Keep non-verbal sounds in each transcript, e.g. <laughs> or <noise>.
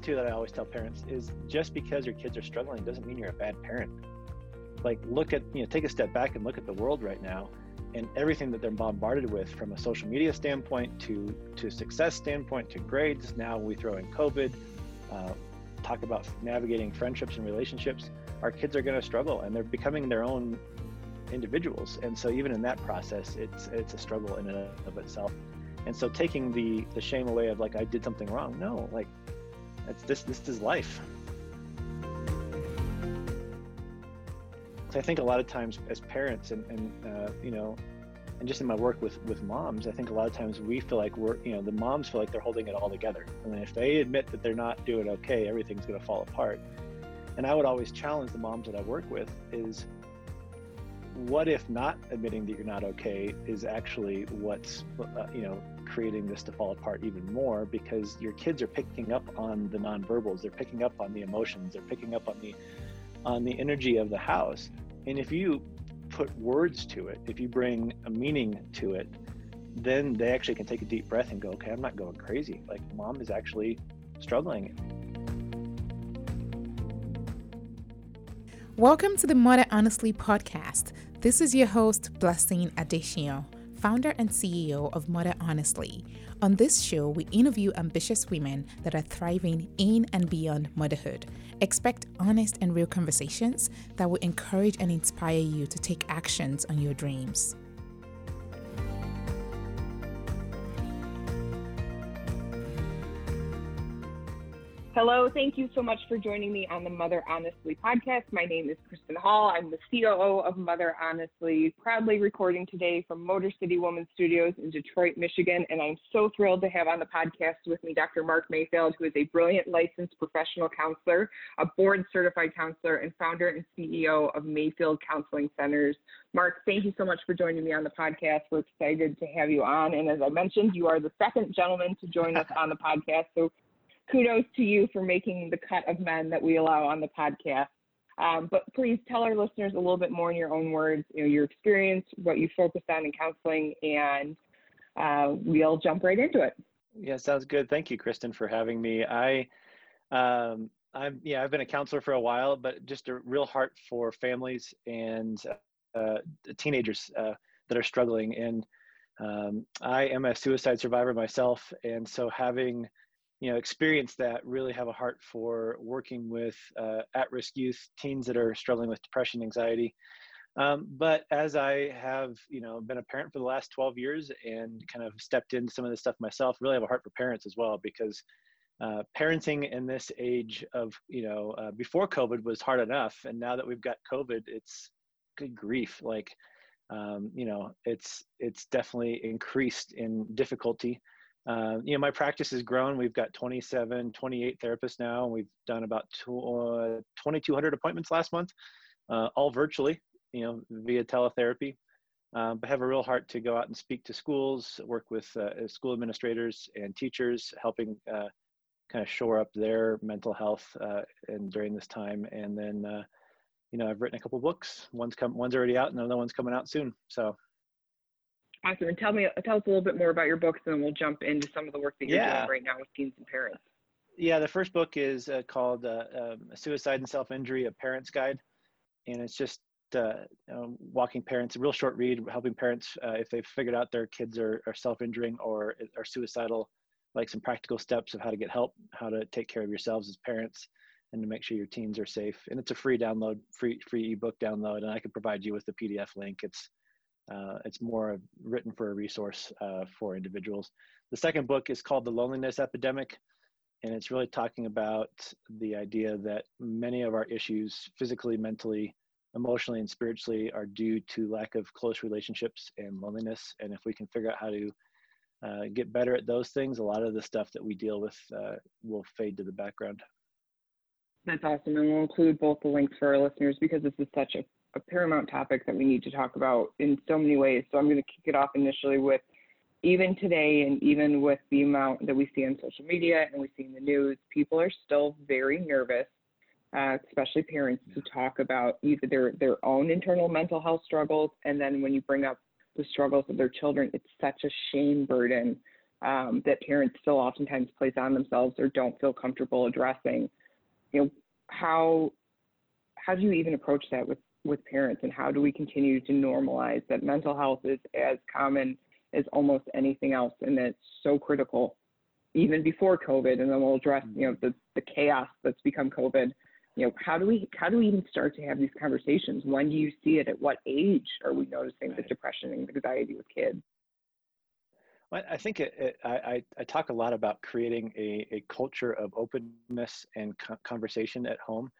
too that I always tell parents is just because your kids are struggling doesn't mean you're a bad parent. Like look at you know take a step back and look at the world right now and everything that they're bombarded with from a social media standpoint to to success standpoint to grades. Now we throw in COVID, uh, talk about navigating friendships and relationships. Our kids are going to struggle and they're becoming their own individuals. And so even in that process, it's it's a struggle in and of itself. And so taking the the shame away of like I did something wrong. No, like it's this this is life. I think a lot of times as parents and, and uh, you know, and just in my work with with moms, I think a lot of times we feel like we're you know the moms feel like they're holding it all together, and if they admit that they're not doing okay, everything's going to fall apart. And I would always challenge the moms that I work with is what if not admitting that you're not okay is actually what's uh, you know creating this to fall apart even more because your kids are picking up on the nonverbals. They're picking up on the emotions. They're picking up on the on the energy of the house. And if you put words to it if you bring a meaning to it then they actually can take a deep breath and go okay i'm not going crazy. Like mom is actually struggling. Welcome to the Mother Honestly podcast. This is your host, Blessing Adesiyan, founder and CEO of Mother Honestly. On this show, we interview ambitious women that are thriving in and beyond motherhood. Expect honest and real conversations that will encourage and inspire you to take actions on your dreams. Hello, thank you so much for joining me on the Mother Honestly podcast. My name is Kristen Hall. I'm the COO of Mother Honestly, proudly recording today from Motor City Woman Studios in Detroit, Michigan. And I'm so thrilled to have on the podcast with me Dr. Mark Mayfield, who is a brilliant licensed professional counselor, a board certified counselor, and founder and CEO of Mayfield Counseling Centers. Mark, thank you so much for joining me on the podcast. We're excited to have you on. And as I mentioned, you are the second gentleman to join us <laughs> on the podcast. So kudos to you for making the cut of men that we allow on the podcast. Um, but please tell our listeners a little bit more in your own words, you know, your experience, what you focused on in counseling, and uh, we'll jump right into it. Yeah, sounds good. Thank you, Kristen, for having me. I, um, I'm yeah, I've been a counselor for a while, but just a real heart for families and uh, teenagers uh, that are struggling. And um, I am a suicide survivor myself, and so having you know experience that really have a heart for working with uh, at-risk youth teens that are struggling with depression anxiety. Um, but as i have you know been a parent for the last 12 years and kind of stepped into some of this stuff myself really have a heart for parents as well because uh, parenting in this age of you know uh, before covid was hard enough and now that we've got covid it's good grief. Like um, you know it's it's definitely increased in difficulty uh, you know, my practice has grown. We've got 27, 28 therapists now. And we've done about uh, 2,200 appointments last month, uh, all virtually, you know, via teletherapy. Um, but have a real heart to go out and speak to schools, work with uh, school administrators and teachers, helping uh, kind of shore up their mental health and during this time. And then, you know, I've written a couple books. One's come, one's already out, and another one's coming out soon. So Awesome. And tell me, tell us a little bit more about your books, and then we'll jump into some of the work that you're yeah. doing right now with teens and parents. Yeah, the first book is uh, called uh, um, "Suicide and Self Injury: A Parent's Guide," and it's just uh, walking parents, a real short read, helping parents uh, if they've figured out their kids are, are self-injuring or are suicidal, like some practical steps of how to get help, how to take care of yourselves as parents, and to make sure your teens are safe. And it's a free download, free free ebook download, and I can provide you with the PDF link. It's uh, it's more written for a resource uh, for individuals. The second book is called The Loneliness Epidemic, and it's really talking about the idea that many of our issues, physically, mentally, emotionally, and spiritually, are due to lack of close relationships and loneliness. And if we can figure out how to uh, get better at those things, a lot of the stuff that we deal with uh, will fade to the background. That's awesome. And we'll include both the links for our listeners because this is such a a paramount topic that we need to talk about in so many ways. So I'm going to kick it off initially with even today, and even with the amount that we see on social media and we see in the news, people are still very nervous, uh, especially parents, to talk about either their their own internal mental health struggles, and then when you bring up the struggles of their children, it's such a shame burden um, that parents still oftentimes place on themselves or don't feel comfortable addressing. You know, how how do you even approach that with with parents, and how do we continue to normalize that mental health is as common as almost anything else, and that's so critical even before COVID, and then we'll address you know the the chaos that's become COVID. You know, how do we how do we even start to have these conversations? When do you see it? At what age are we noticing right. the depression and anxiety with kids? I think it, it, I, I talk a lot about creating a, a culture of openness and co- conversation at home.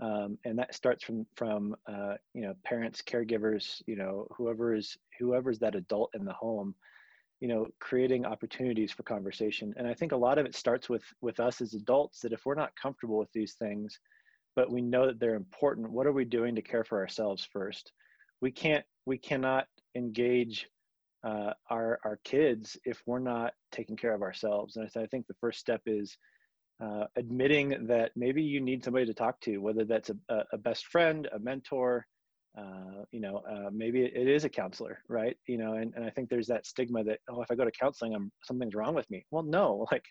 Um, and that starts from from uh, you know parents caregivers you know whoever is whoever is that adult in the home you know creating opportunities for conversation and i think a lot of it starts with with us as adults that if we're not comfortable with these things but we know that they're important what are we doing to care for ourselves first we can't we cannot engage uh, our our kids if we're not taking care of ourselves. And I, think the first step is uh, admitting that maybe you need somebody to talk to, whether that's a, a best friend, a mentor, uh, you know, uh, maybe it is a counselor, right? You know, and, and I think there's that stigma that oh, if I go to counseling, I'm something's wrong with me. Well, no, <laughs> like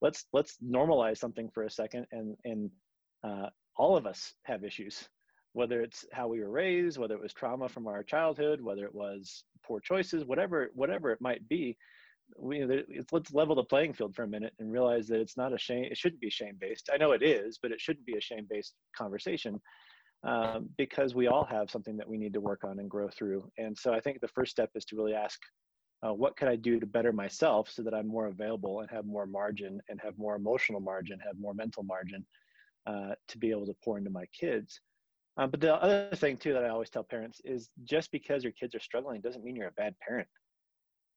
let's let's normalize something for a second, and and uh, all of us have issues, whether it's how we were raised, whether it was trauma from our childhood, whether it was poor choices, whatever whatever it might be. We, let's level the playing field for a minute and realize that it's not a shame. It shouldn't be shame based. I know it is, but it shouldn't be a shame based conversation um, because we all have something that we need to work on and grow through. And so I think the first step is to really ask, uh, what could I do to better myself so that I'm more available and have more margin and have more emotional margin, have more mental margin uh, to be able to pour into my kids. Um, but the other thing too that I always tell parents is just because your kids are struggling doesn't mean you're a bad parent.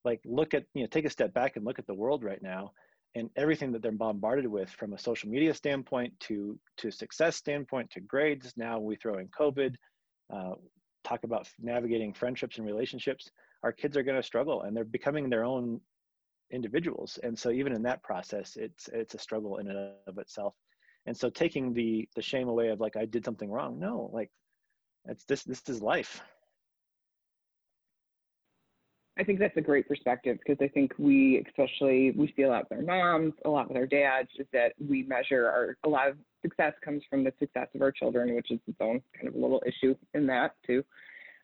Like look at, you know, take a step back and look at the world right now and everything that they're bombarded with from a social media standpoint to to success standpoint to grades. Now we throw in COVID, uh, talk about navigating friendships and relationships. Our kids are going to struggle and they're becoming their own individuals. And so even in that process, it's it's a struggle in and of itself and so taking the the shame away of like i did something wrong no like it's this this is life i think that's a great perspective because i think we especially we see a lot with our moms a lot with our dads is that we measure our a lot of success comes from the success of our children which is its own kind of a little issue in that too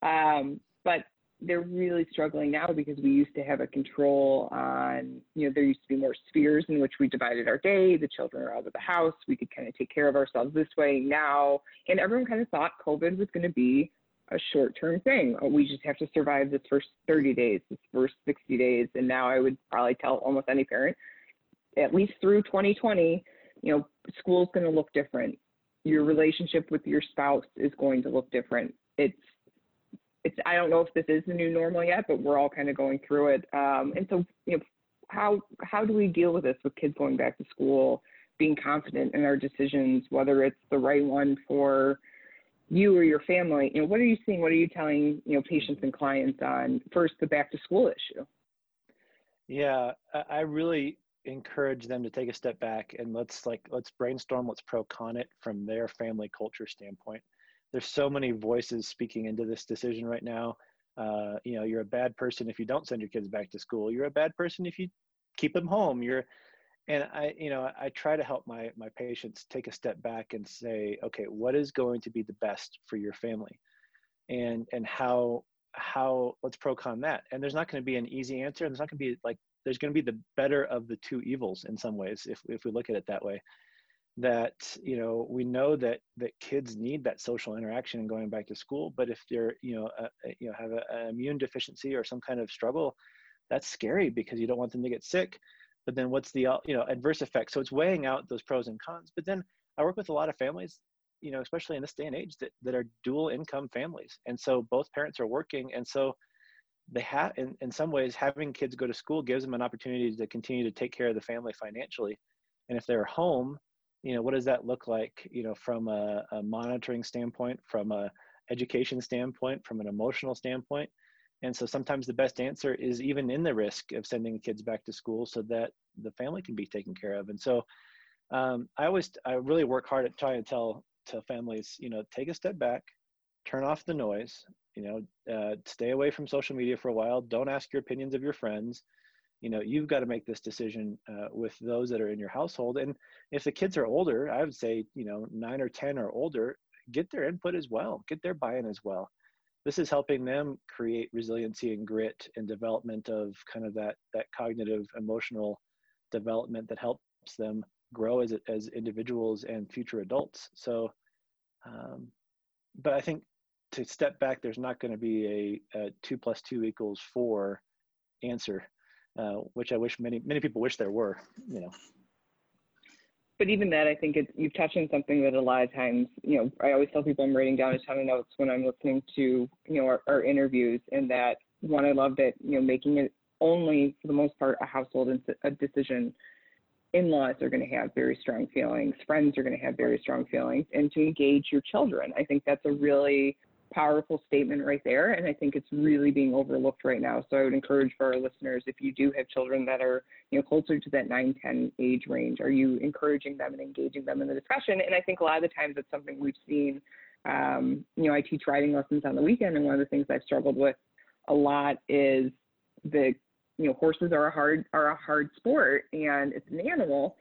um, but they're really struggling now because we used to have a control on, you know, there used to be more spheres in which we divided our day. The children are out of the house. We could kind of take care of ourselves this way now. And everyone kind of thought COVID was going to be a short term thing. Oh, we just have to survive this first 30 days, this first 60 days. And now I would probably tell almost any parent, at least through 2020, you know, school's going to look different. Your relationship with your spouse is going to look different. It's it's I don't know if this is the new normal yet, but we're all kind of going through it. Um, and so, you know, how how do we deal with this with kids going back to school, being confident in our decisions, whether it's the right one for you or your family? You know, what are you seeing? What are you telling you know patients and clients on first the back to school issue? Yeah, I really encourage them to take a step back and let's like let's brainstorm let's pro con it from their family culture standpoint there's so many voices speaking into this decision right now. Uh, you know, you're a bad person if you don't send your kids back to school. You're a bad person if you keep them home. You're, and I, you know, I try to help my my patients take a step back and say, okay, what is going to be the best for your family, and and how how let's pro con that. And there's not going to be an easy answer, and there's not going to be like there's going to be the better of the two evils in some ways if if we look at it that way. That you know we know that that kids need that social interaction and going back to school but if they're you know a, you know have an immune deficiency or some kind of struggle that's scary because you don't want them to get sick but then what's the uh, you know adverse effects so it's weighing out those pros and cons. But then i work with a lot of families you know especially in this day and age that, that are dual income families. And so both parents are working. And so they have in, in some ways having kids go to school gives them an opportunity to continue to take care of the family financially. And if they're home you know what does that look like you know from a, a, monitoring standpoint from a education standpoint from an emotional standpoint and so sometimes the best answer is even in the risk of sending kids back to school so that the family can be taken care of. And so um, i always i really work hard at trying to tell to families you know take a step back turn off the noise you know uh, stay away from social media for a while. Don't ask your opinions of your friends. You know you've got to make this decision uh, with those that are in your household. And if the kids are older i would say you know nine or ten or older get their input as well get their buy-in as well this is helping them create resiliency and grit and development of kind of that that cognitive emotional development that helps them grow as as individuals and future adults so um, but i think to step back there's not going to be a, a two plus two equals four answer uh, which I wish many many people wish there were. You know. But even that, I think it's, you've touched on something that a lot of times, you know, I always tell people I'm writing down a ton of notes when I'm listening to, you know, our, our interviews, and that one I love that, you know, making it only for the most part a household a decision. In-laws are going to have very strong feelings. Friends are going to have very strong feelings. And to engage your children i think that's a really powerful statement right there. And I think it's really being overlooked right now. So I would encourage for our listeners, if you do have children that are, you know, closer to that 9, 10 age range, are you encouraging them and engaging them in the discussion? And I think a lot of the times it's something we've seen. Um, you know, I teach riding lessons on the weekend, and one of the things I've struggled with a lot is the, you know, horses are a hard are a hard sport, and it's an animal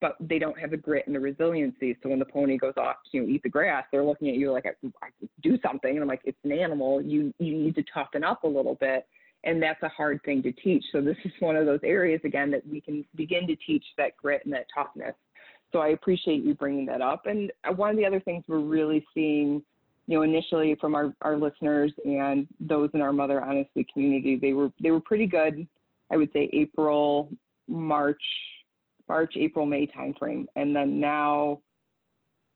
but they don't have the grit and the resiliency. So when the pony goes off to you know, eat the grass, they're looking at you like, I, I do something. And I'm like, it's an animal. You, you need to toughen up a little bit. And that's a hard thing to teach. So this is one of those areas, again, that we can begin to teach that grit and that toughness. So I appreciate you bringing that up. And uh, one of the other things we're really seeing, you know, initially from our, our listeners and those in our Mother Honestly community, they were they were pretty good. I would say April, March, March, April, May timeframe. And then now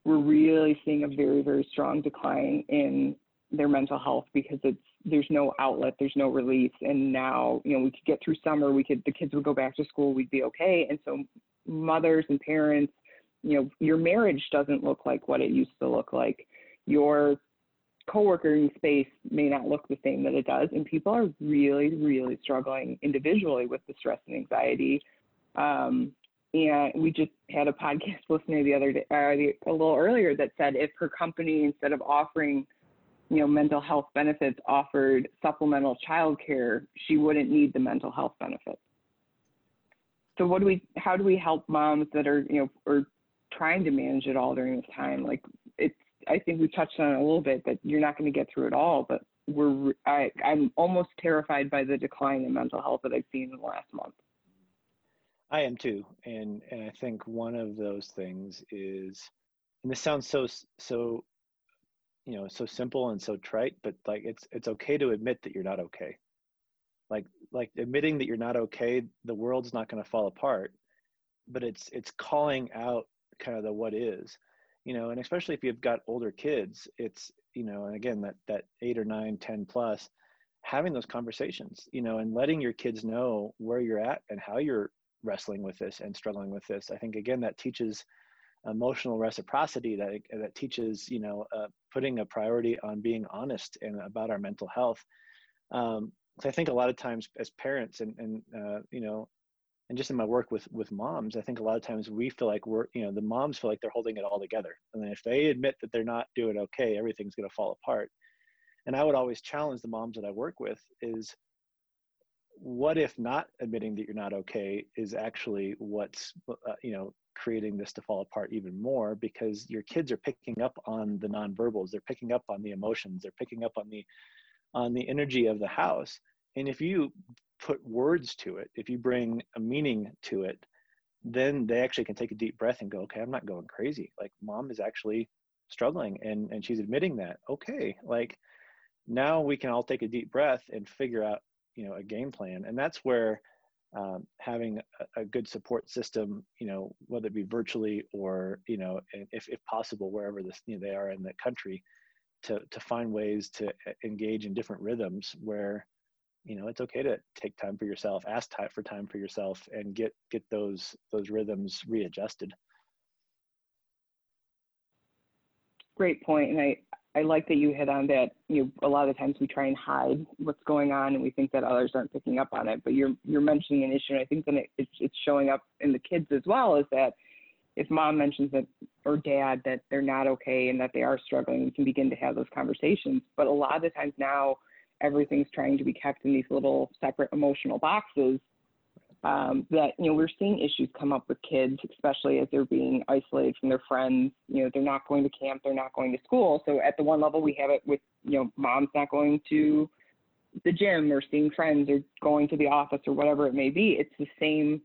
we're really seeing a very, very strong decline in their mental health because it's there's no outlet, there's no release. And now, you know, we could get through summer, we could the kids would go back to school, we'd be okay. And so mothers and parents, you know, your marriage doesn't look like what it used to look like. Your co-working space may not look the same that it does and people are really really struggling individually with the stress and anxiety um, and we just had a podcast <laughs> listener the other day, uh, the, a little earlier, that said if her company, instead of offering, you know, mental health benefits, offered supplemental child care, she wouldn't need the mental health benefits. So what do we? How do we help moms that are, you know, or trying to manage it all during this time? Like it's, I think we touched on it a little bit that you're not going to get through it all, but we're, I, I'm almost terrified by the decline in mental health that I've seen in the last month. I am too, and and I think one of those things is, and this sounds so so, you know, so simple and so trite, but like it's it's okay to admit that you're not okay. Like like admitting that you're not okay, the world's not going to fall apart, but it's it's calling out kind of the what is, you know, and especially if you've got older kids, it's you know, and again that that eight or nine, ten plus, having those conversations, you know, and letting your kids know where you're at and how you're wrestling with this and struggling with this. I think again that teaches emotional reciprocity that that teaches you know uh, putting a priority on being honest and about our mental health. Um, so I think a lot of times as parents and and uh, you know and just in my work with with moms, I think a lot of times we feel like we're you know the moms feel like they're holding it all together, and then if they admit that they're not doing okay, everything's going to fall apart. And I would always challenge the moms that I work with is what if not admitting that you're not okay is actually what's uh, you know creating this to fall apart even more because your kids are picking up on the nonverbals they're picking up on the emotions they're picking up on the on the energy of the house. And if you put words to it if you bring a meaning to it then they actually can take a deep breath and go okay i'm not going crazy. Like mom is actually struggling and and she's admitting that. Okay like now we can all take a deep breath and figure out you know a game plan. And that's where um, having a, a, good support system you know whether it be virtually or you know if, if possible wherever this you know, they are in the country to to find ways to engage in different rhythms where you know it's okay to take time for yourself ask time for time for yourself and get get those those rhythms readjusted. Great point and i I like that you hit on that. You know, a lot of times we try and hide what's going on, and we think that others aren't picking up on it. But you're you're mentioning an issue, and I think that it, it's it's showing up in the kids as well. Is that if mom mentions that or dad that they're not okay and that they are struggling, we can begin to have those conversations. But a lot of the times now, everything's trying to be kept in these little separate emotional boxes, um, that you know we're seeing issues come up with kids, especially as they're being isolated from their friends. You know, they're not going to camp, they're not going to school. So at the one level, we have it with you know moms not going to the gym or seeing friends or going to the office or whatever it may be. It's the same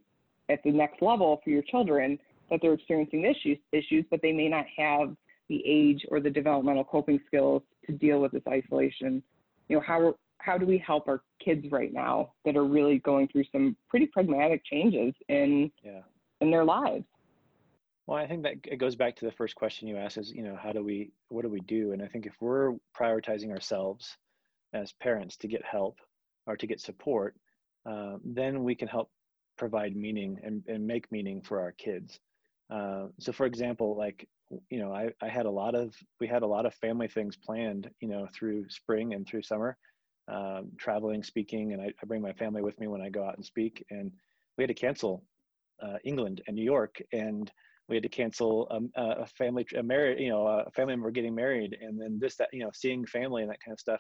at the next level for your children that they're experiencing issues issues, but they may not have the age or the developmental coping skills to deal with this isolation. You know, how how do we help our kids right now that are really going through some pretty pragmatic changes in yeah. in their lives? Well, I think that it goes back to the first question you asked is, you know, how do we, what do we do? And I think if we're prioritizing ourselves as parents to get help or to get support, uh, then we can help provide meaning and, and make meaning for our kids. Uh, so for example, like, you know, I, I had a lot of, we had a lot of family things planned, you know, through spring and through summer um, traveling, speaking, and I, I, bring my family with me when I go out and speak. And we had to cancel uh, England and New York, and we had to cancel um, a family, a married, you know, a family member getting married, and then this, that, you know, seeing family and that kind of stuff.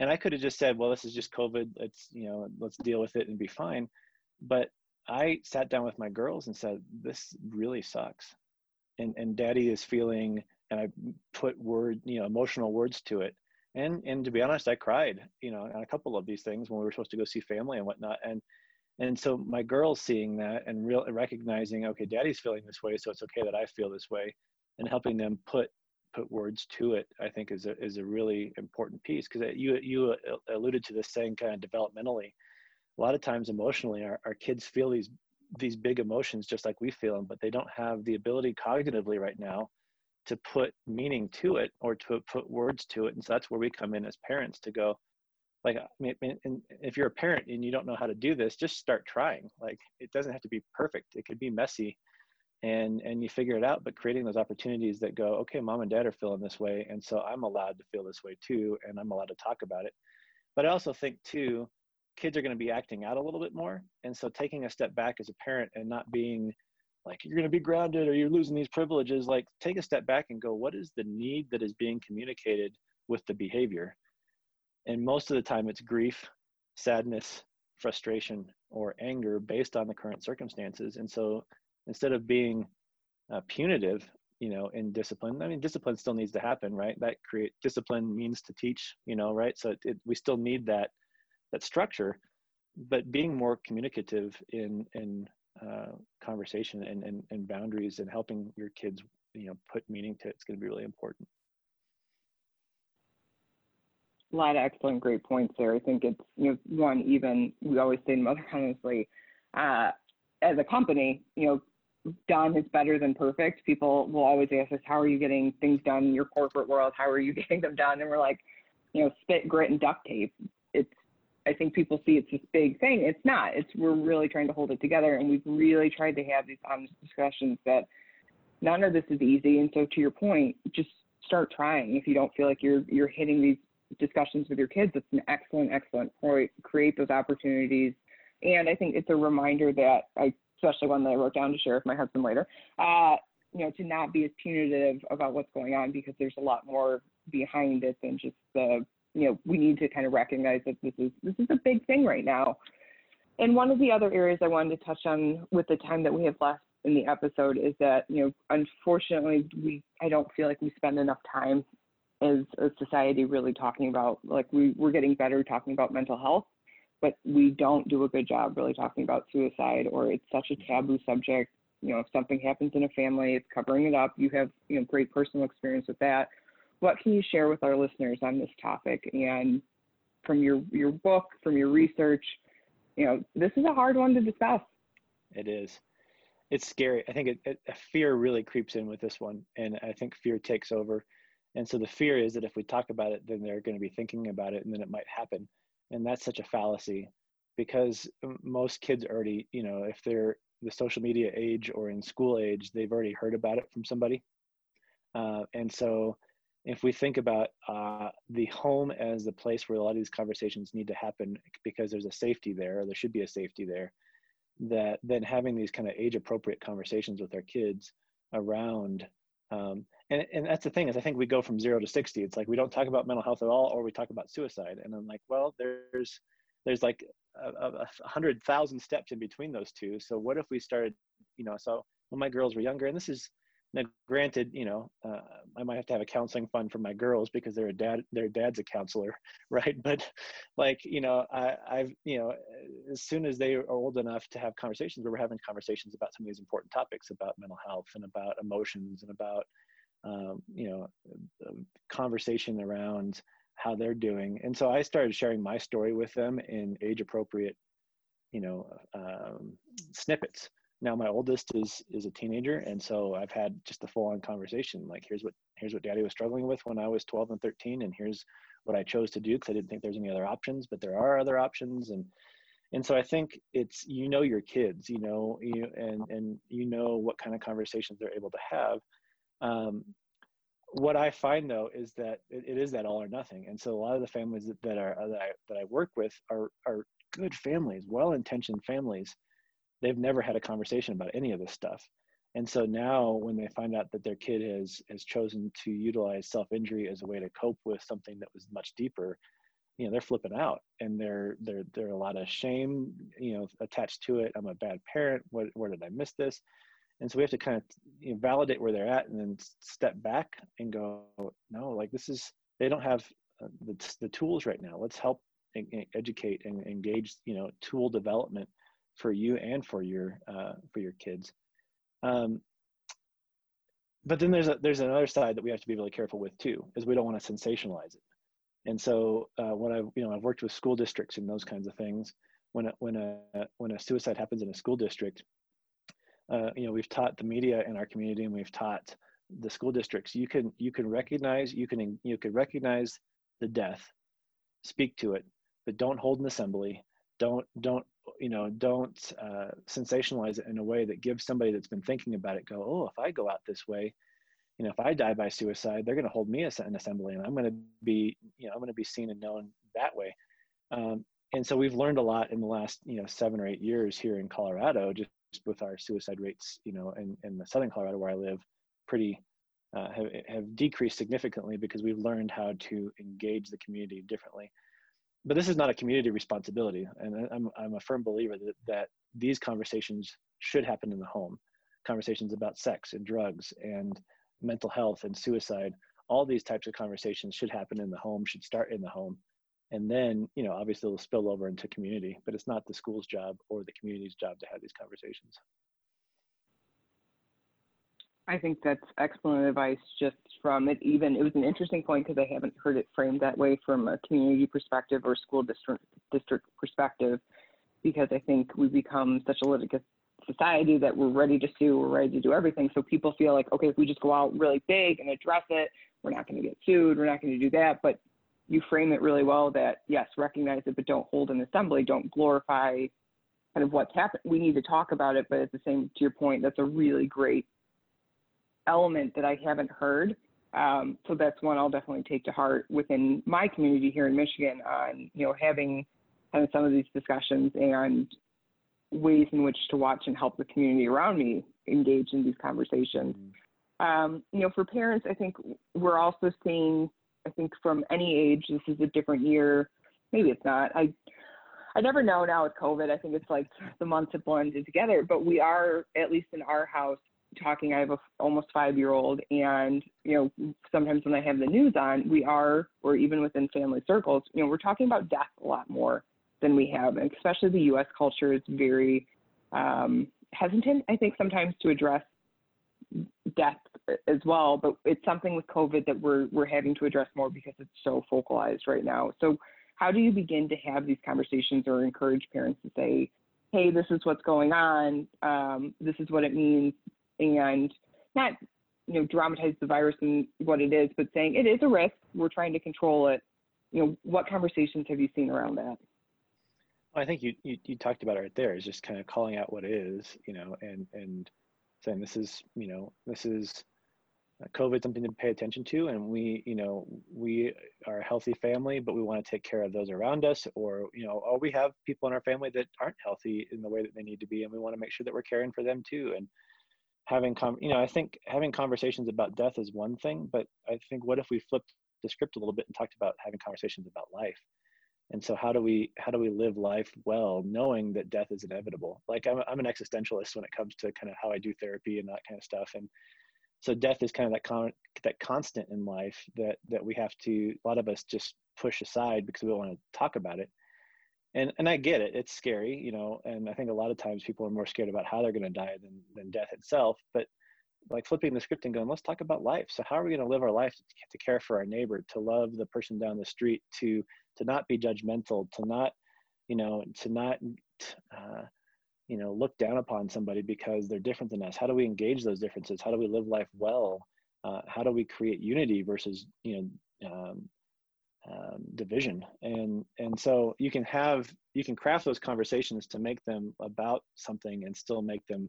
And I could have just said, well, this is just COVID. Let's, you know, let's deal with it and be fine. But I sat down with my girls and said, this really sucks. And, and daddy is feeling, and I put word, you know, emotional words to it and and to be honest i cried you know on a couple of these things when we were supposed to go see family and whatnot. And and so my girls seeing that and real recognizing okay daddy's feeling this way so it's okay that i feel this way. And helping them put put words to it i think is a is a really important piece because you you uh, alluded to this saying kind of developmentally. A lot of times emotionally our, our kids feel these these big emotions just like we feel them but they don't have the ability cognitively right now to put meaning to it or to put words to it. And so that's where we come in as parents to go like I mean, if you're a parent and you don't know how to do this just start trying. Like it doesn't have to be perfect. It could be messy and and you figure it out but creating those opportunities that go okay mom and dad are feeling this way and so i'm allowed to feel this way too and i'm allowed to talk about it. But i also think too kids are going to be acting out a little bit more. And so taking a step back as a parent and not being like you're going to be grounded or you're losing these privileges like take a step back and go what is the need that is being communicated with the behavior? And most of the time it's grief sadness frustration or anger based on the current circumstances. And so instead of being uh, punitive you know in discipline i mean discipline still needs to happen right? That create discipline means to teach you know right? So it, it, we still need that that structure. But being more communicative in in uh, conversation and, and, and boundaries and helping your kids, you know, put meaning to it, it's going to be really important. A lot of excellent, great points there. I think it's, you know, one, even we always say in Mother <laughs> Honestly, uh, as a company, you know, done is better than perfect. People will always ask us, how are you getting things done in your corporate world? How are you <laughs> getting them done? And we're like, you know, spit, grit, and duct tape. It's I think people see it's this big thing. It's not. It's we're really trying to hold it together, and we've really tried to have these honest discussions that none of this is easy. And so, to your point, just start trying. If you don't feel like you're you're hitting these discussions with your kids, it's an excellent, excellent point. Create those opportunities, and I think it's a reminder that I, especially one that I wrote down to share with my husband later. Uh, you know, to not be as punitive about what's going on because there's a lot more behind it than just the you know, we need to kind of recognize that this is this is a big thing right now. And one of the other areas I wanted to touch on with the time that we have left in the episode is that, you know, unfortunately we I don't feel like we spend enough time as a society really talking about like we, we're getting better talking about mental health, but we don't do a good job really talking about suicide or it's such a taboo subject. You know, if something happens in a family, it's covering it up. You have, you know, great personal experience with that what can you share with our listeners on this topic? And from your, your book, from your research, you know, this is a hard one to discuss. It is. It's scary. I think it, it, fear really creeps in with this one. And I think fear takes over. And so the fear is that if we talk about it, then they're going to be thinking about it and then it might happen. And that's such a fallacy because most kids already, you know, if they're the social media age or in school age, they've already heard about it from somebody. Uh, and so if we think about uh, the home as the place where a lot of these conversations need to happen because there's a safety there or there should be a safety there that then having these kind of age appropriate conversations with our kids around um, and, and that's the thing is i think we go from zero to 60 it's like we don't talk about mental health at all or we talk about suicide and i'm like well there's there's like a, a hundred thousand steps in between those two. So what if we started, you know, so when my girls were younger, and this is now, granted, you know, uh, I might have to have a counseling fund for my girls because their dad, their dad's a counselor, <laughs> right? But like, you know, I, I've, you know, as soon as they are old enough to have conversations, we're having conversations about some of these important topics about mental health and about emotions and about, um, you know, conversation around how they're doing. And so I started sharing my story with them in age appropriate, you know, um, snippets now my oldest is is a teenager and so i've had just a full on conversation like here's what here's what daddy was struggling with when i was 12 and 13 and here's what i chose to do because i didn't think there's any other options but there are other options and and so i think it's you know your kids you know you and and you know what kind of conversations they're able to have. Um, what i find though is that it, it is that all or nothing and so a lot of the families that, that are that I, that I work with are are good families well intentioned families they've never had a conversation about any of this stuff. And so now when they find out that their kid has has chosen to utilize self-injury as a way to cope with something that was much deeper you know they're flipping out and they're they're a lot of shame you know attached to it. I'm a bad parent. What, where did i miss this? And so we have to kind of you know, validate where they're at and then step back and go no like this is they don't have uh, the, the tools right now. Let's help educate and engage you know tool development for you and for your uh, for your kids. Um, but then there's a, there's another side that we have to be really careful with too, is we don't want to sensationalize it. And so uh, when I you know I've worked with school districts and those kinds of things, when a, when a when a suicide happens in a school district, uh, you know we've taught the media in our community and we've taught the school districts you can you can recognize you can you can recognize the death, speak to it, but don't hold an assembly. Don't don't you know don't uh, sensationalize it in a way that gives somebody that's been thinking about it go oh if i go out this way you know if i die by suicide they're going to hold me as an assembly and i'm going to be you know i'm going to be seen and known that way. Um, and so we've learned a lot in the last you know seven or eight years here in colorado just with our suicide rates you know in, in the southern colorado where i live pretty uh, have, have decreased significantly because we've learned how to engage the community differently but this is not a community responsibility. And i'm, I'm a firm believer that, that these conversations should happen in the home. Conversations about sex and drugs and mental health and suicide all these types of conversations should happen in the home should start in the home. And then you know obviously it'll spill over into community but it's not the school's job or the community's job to have these conversations I think that's excellent advice just from it. Even it was an interesting point because I haven't heard it framed that way from a community perspective or school district district perspective. Because I think we've become such a litigious society that we're ready to sue, we're ready to do everything. So people feel like, okay, if we just go out really big and address it, we're not going to get sued, we're not going to do that. But you frame it really well that yes, recognize it, but don't hold an assembly, don't glorify kind of what's happened. We need to talk about it, but at the same, to your point, that's a really great element that I haven't heard. Um, so that's one I'll definitely take to heart within my community here in Michigan on, you know, having kind of some of these discussions and ways in which to watch and help the community around me engage in these conversations. Mm-hmm. Um, you know, for parents, I think we're also seeing, I think from any age, this is a different year. Maybe it's not. I I never know now with COVID. I think it's like the months have blended together, but we are, at least in our house, talking. I have a almost five year old, and you know, sometimes when I have the news on, we are, or even within family circles, you know, we're talking about death a lot more than we have, and especially the U.S. culture is very um, hesitant, I think, sometimes to address death as well. But it's something with COVID that we're we're having to address more because it's so focalized right now. So, how do you begin to have these conversations or encourage parents to say, hey, this is what's going on. Um, this is what it means and not you know dramatize the virus and what it is, but saying it is a risk. We're trying to control it. You know, what conversations have you seen around that? Well, I think you, you, you talked about it right there. Is just kind of calling out what is, you know, and and saying this is, you know, this is uh, COVID something to pay attention to, and we, you know, we are a healthy family, but we want to take care of those around us, or you know, or we have people in our family that aren't healthy in the way that they need to be, and we want to make sure that we're caring for them too. And having com you know i think having conversations about death is one thing but i think what if we flipped the script a little bit and talked about having conversations about life? And so how do we how do we live life well knowing that death is inevitable? Like i'm, I'm an existentialist when it comes to kind of how i do therapy and that kind of stuff and so death is kind of that con- that constant in life that that we have to a lot of us just push aside because we don't want to talk about it and and i get it it's scary you know and i think a lot of times people are more scared about how they're going to die than than death itself but like flipping the script and going let's talk about life. So how are we going to live our life to, to care for our neighbor to love the person down the street to to not be judgmental to not you know to not uh, you know look down upon somebody because they're different than us? How do we engage those differences? How do we live life well? Uh, how do we create unity versus you know um, um, division. And and so you can have you can craft those conversations to make them about something and still make them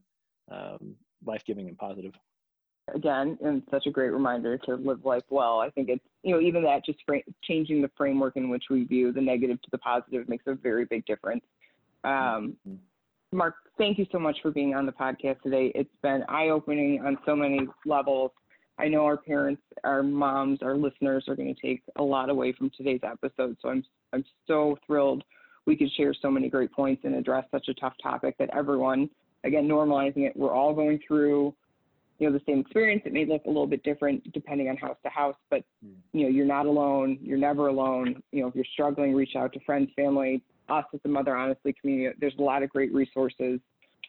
um, life-giving and positive. Again and such a great reminder to live life well. I think it's you know even that just fra- changing the framework in which we view the negative to the positive makes a very big difference. Um, mm-hmm. mark thank you so much for being on the podcast today. It's been eye-opening on so many levels i know our parents our moms our listeners are going to take a lot away from today's episode so i'm i'm so thrilled we could share so many great points and address such a tough topic that everyone again normalizing it we're all going through you know the same experience. It may look a little bit different depending on house to house but hmm. you know you're not alone you're never alone. You know if you're struggling reach out to friends family us at the mother honestly community there's a lot of great resources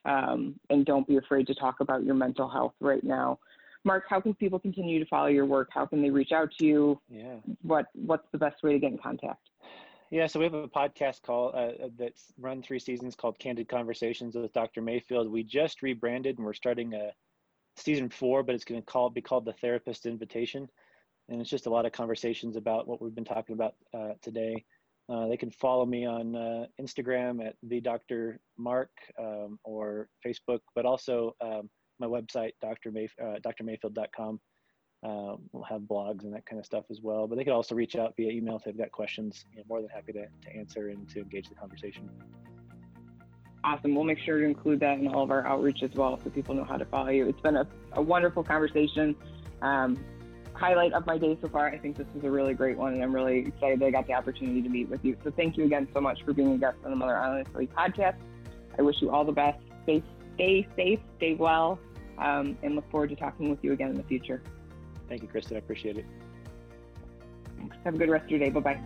um, and don't be afraid to talk about your mental health right now mark how can people continue to follow your work how can they reach out to you yeah what what's the best way to get in contact yeah, so we have a podcast call uh, that's run three seasons called Candid Conversations with Dr. Mayfield. We just rebranded and we're starting a season four, but it's going to call be called the Therapist Invitation, and it's just a lot of conversations about what we've been talking about uh, today. Uh, they can follow me on uh, Instagram at the Dr. Mark um, or Facebook, but also um, my website, Dr. Mayf- uh, drmayfield.com. Um, we'll have blogs and that kind of stuff as well. But they can also reach out via email if they've got questions. You know, more than happy to, to answer and to engage the conversation. Awesome. We'll make sure to include that in all of our outreach as well so people know how to follow you. It's been a, a wonderful conversation. Um, highlight of my day so far. I think this is a really great one, and I'm really excited that I got the opportunity to meet with you. So thank you again so much for being a guest on the Mother Island Honestly podcast. I wish you all the best. Stay, stay safe, stay well, um, and look forward to talking with you again in the future. Thank you, Kristen. I appreciate it. Thanks. Have a good rest of your day. Bye bye.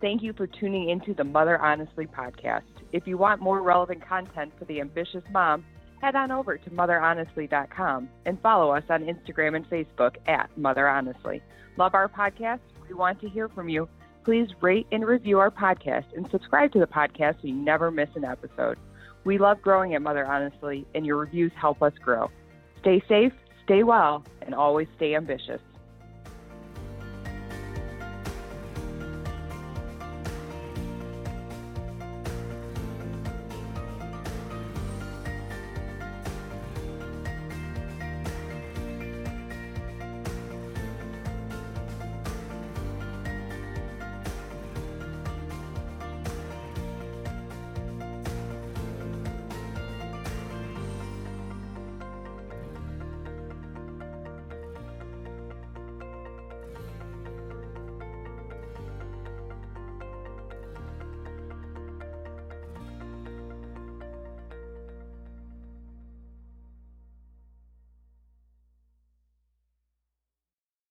Thank you for tuning into the Mother Honestly podcast. If you want more relevant content for the ambitious mom, head on over to motherhonestly.com and follow us on Instagram and Facebook at Mother Honestly. Love our podcast? We want to hear from you. Please rate and review our podcast and subscribe to the podcast so you never miss an episode. We love growing at Mother Honestly, and your reviews help us grow. Stay safe, stay well, and always stay ambitious.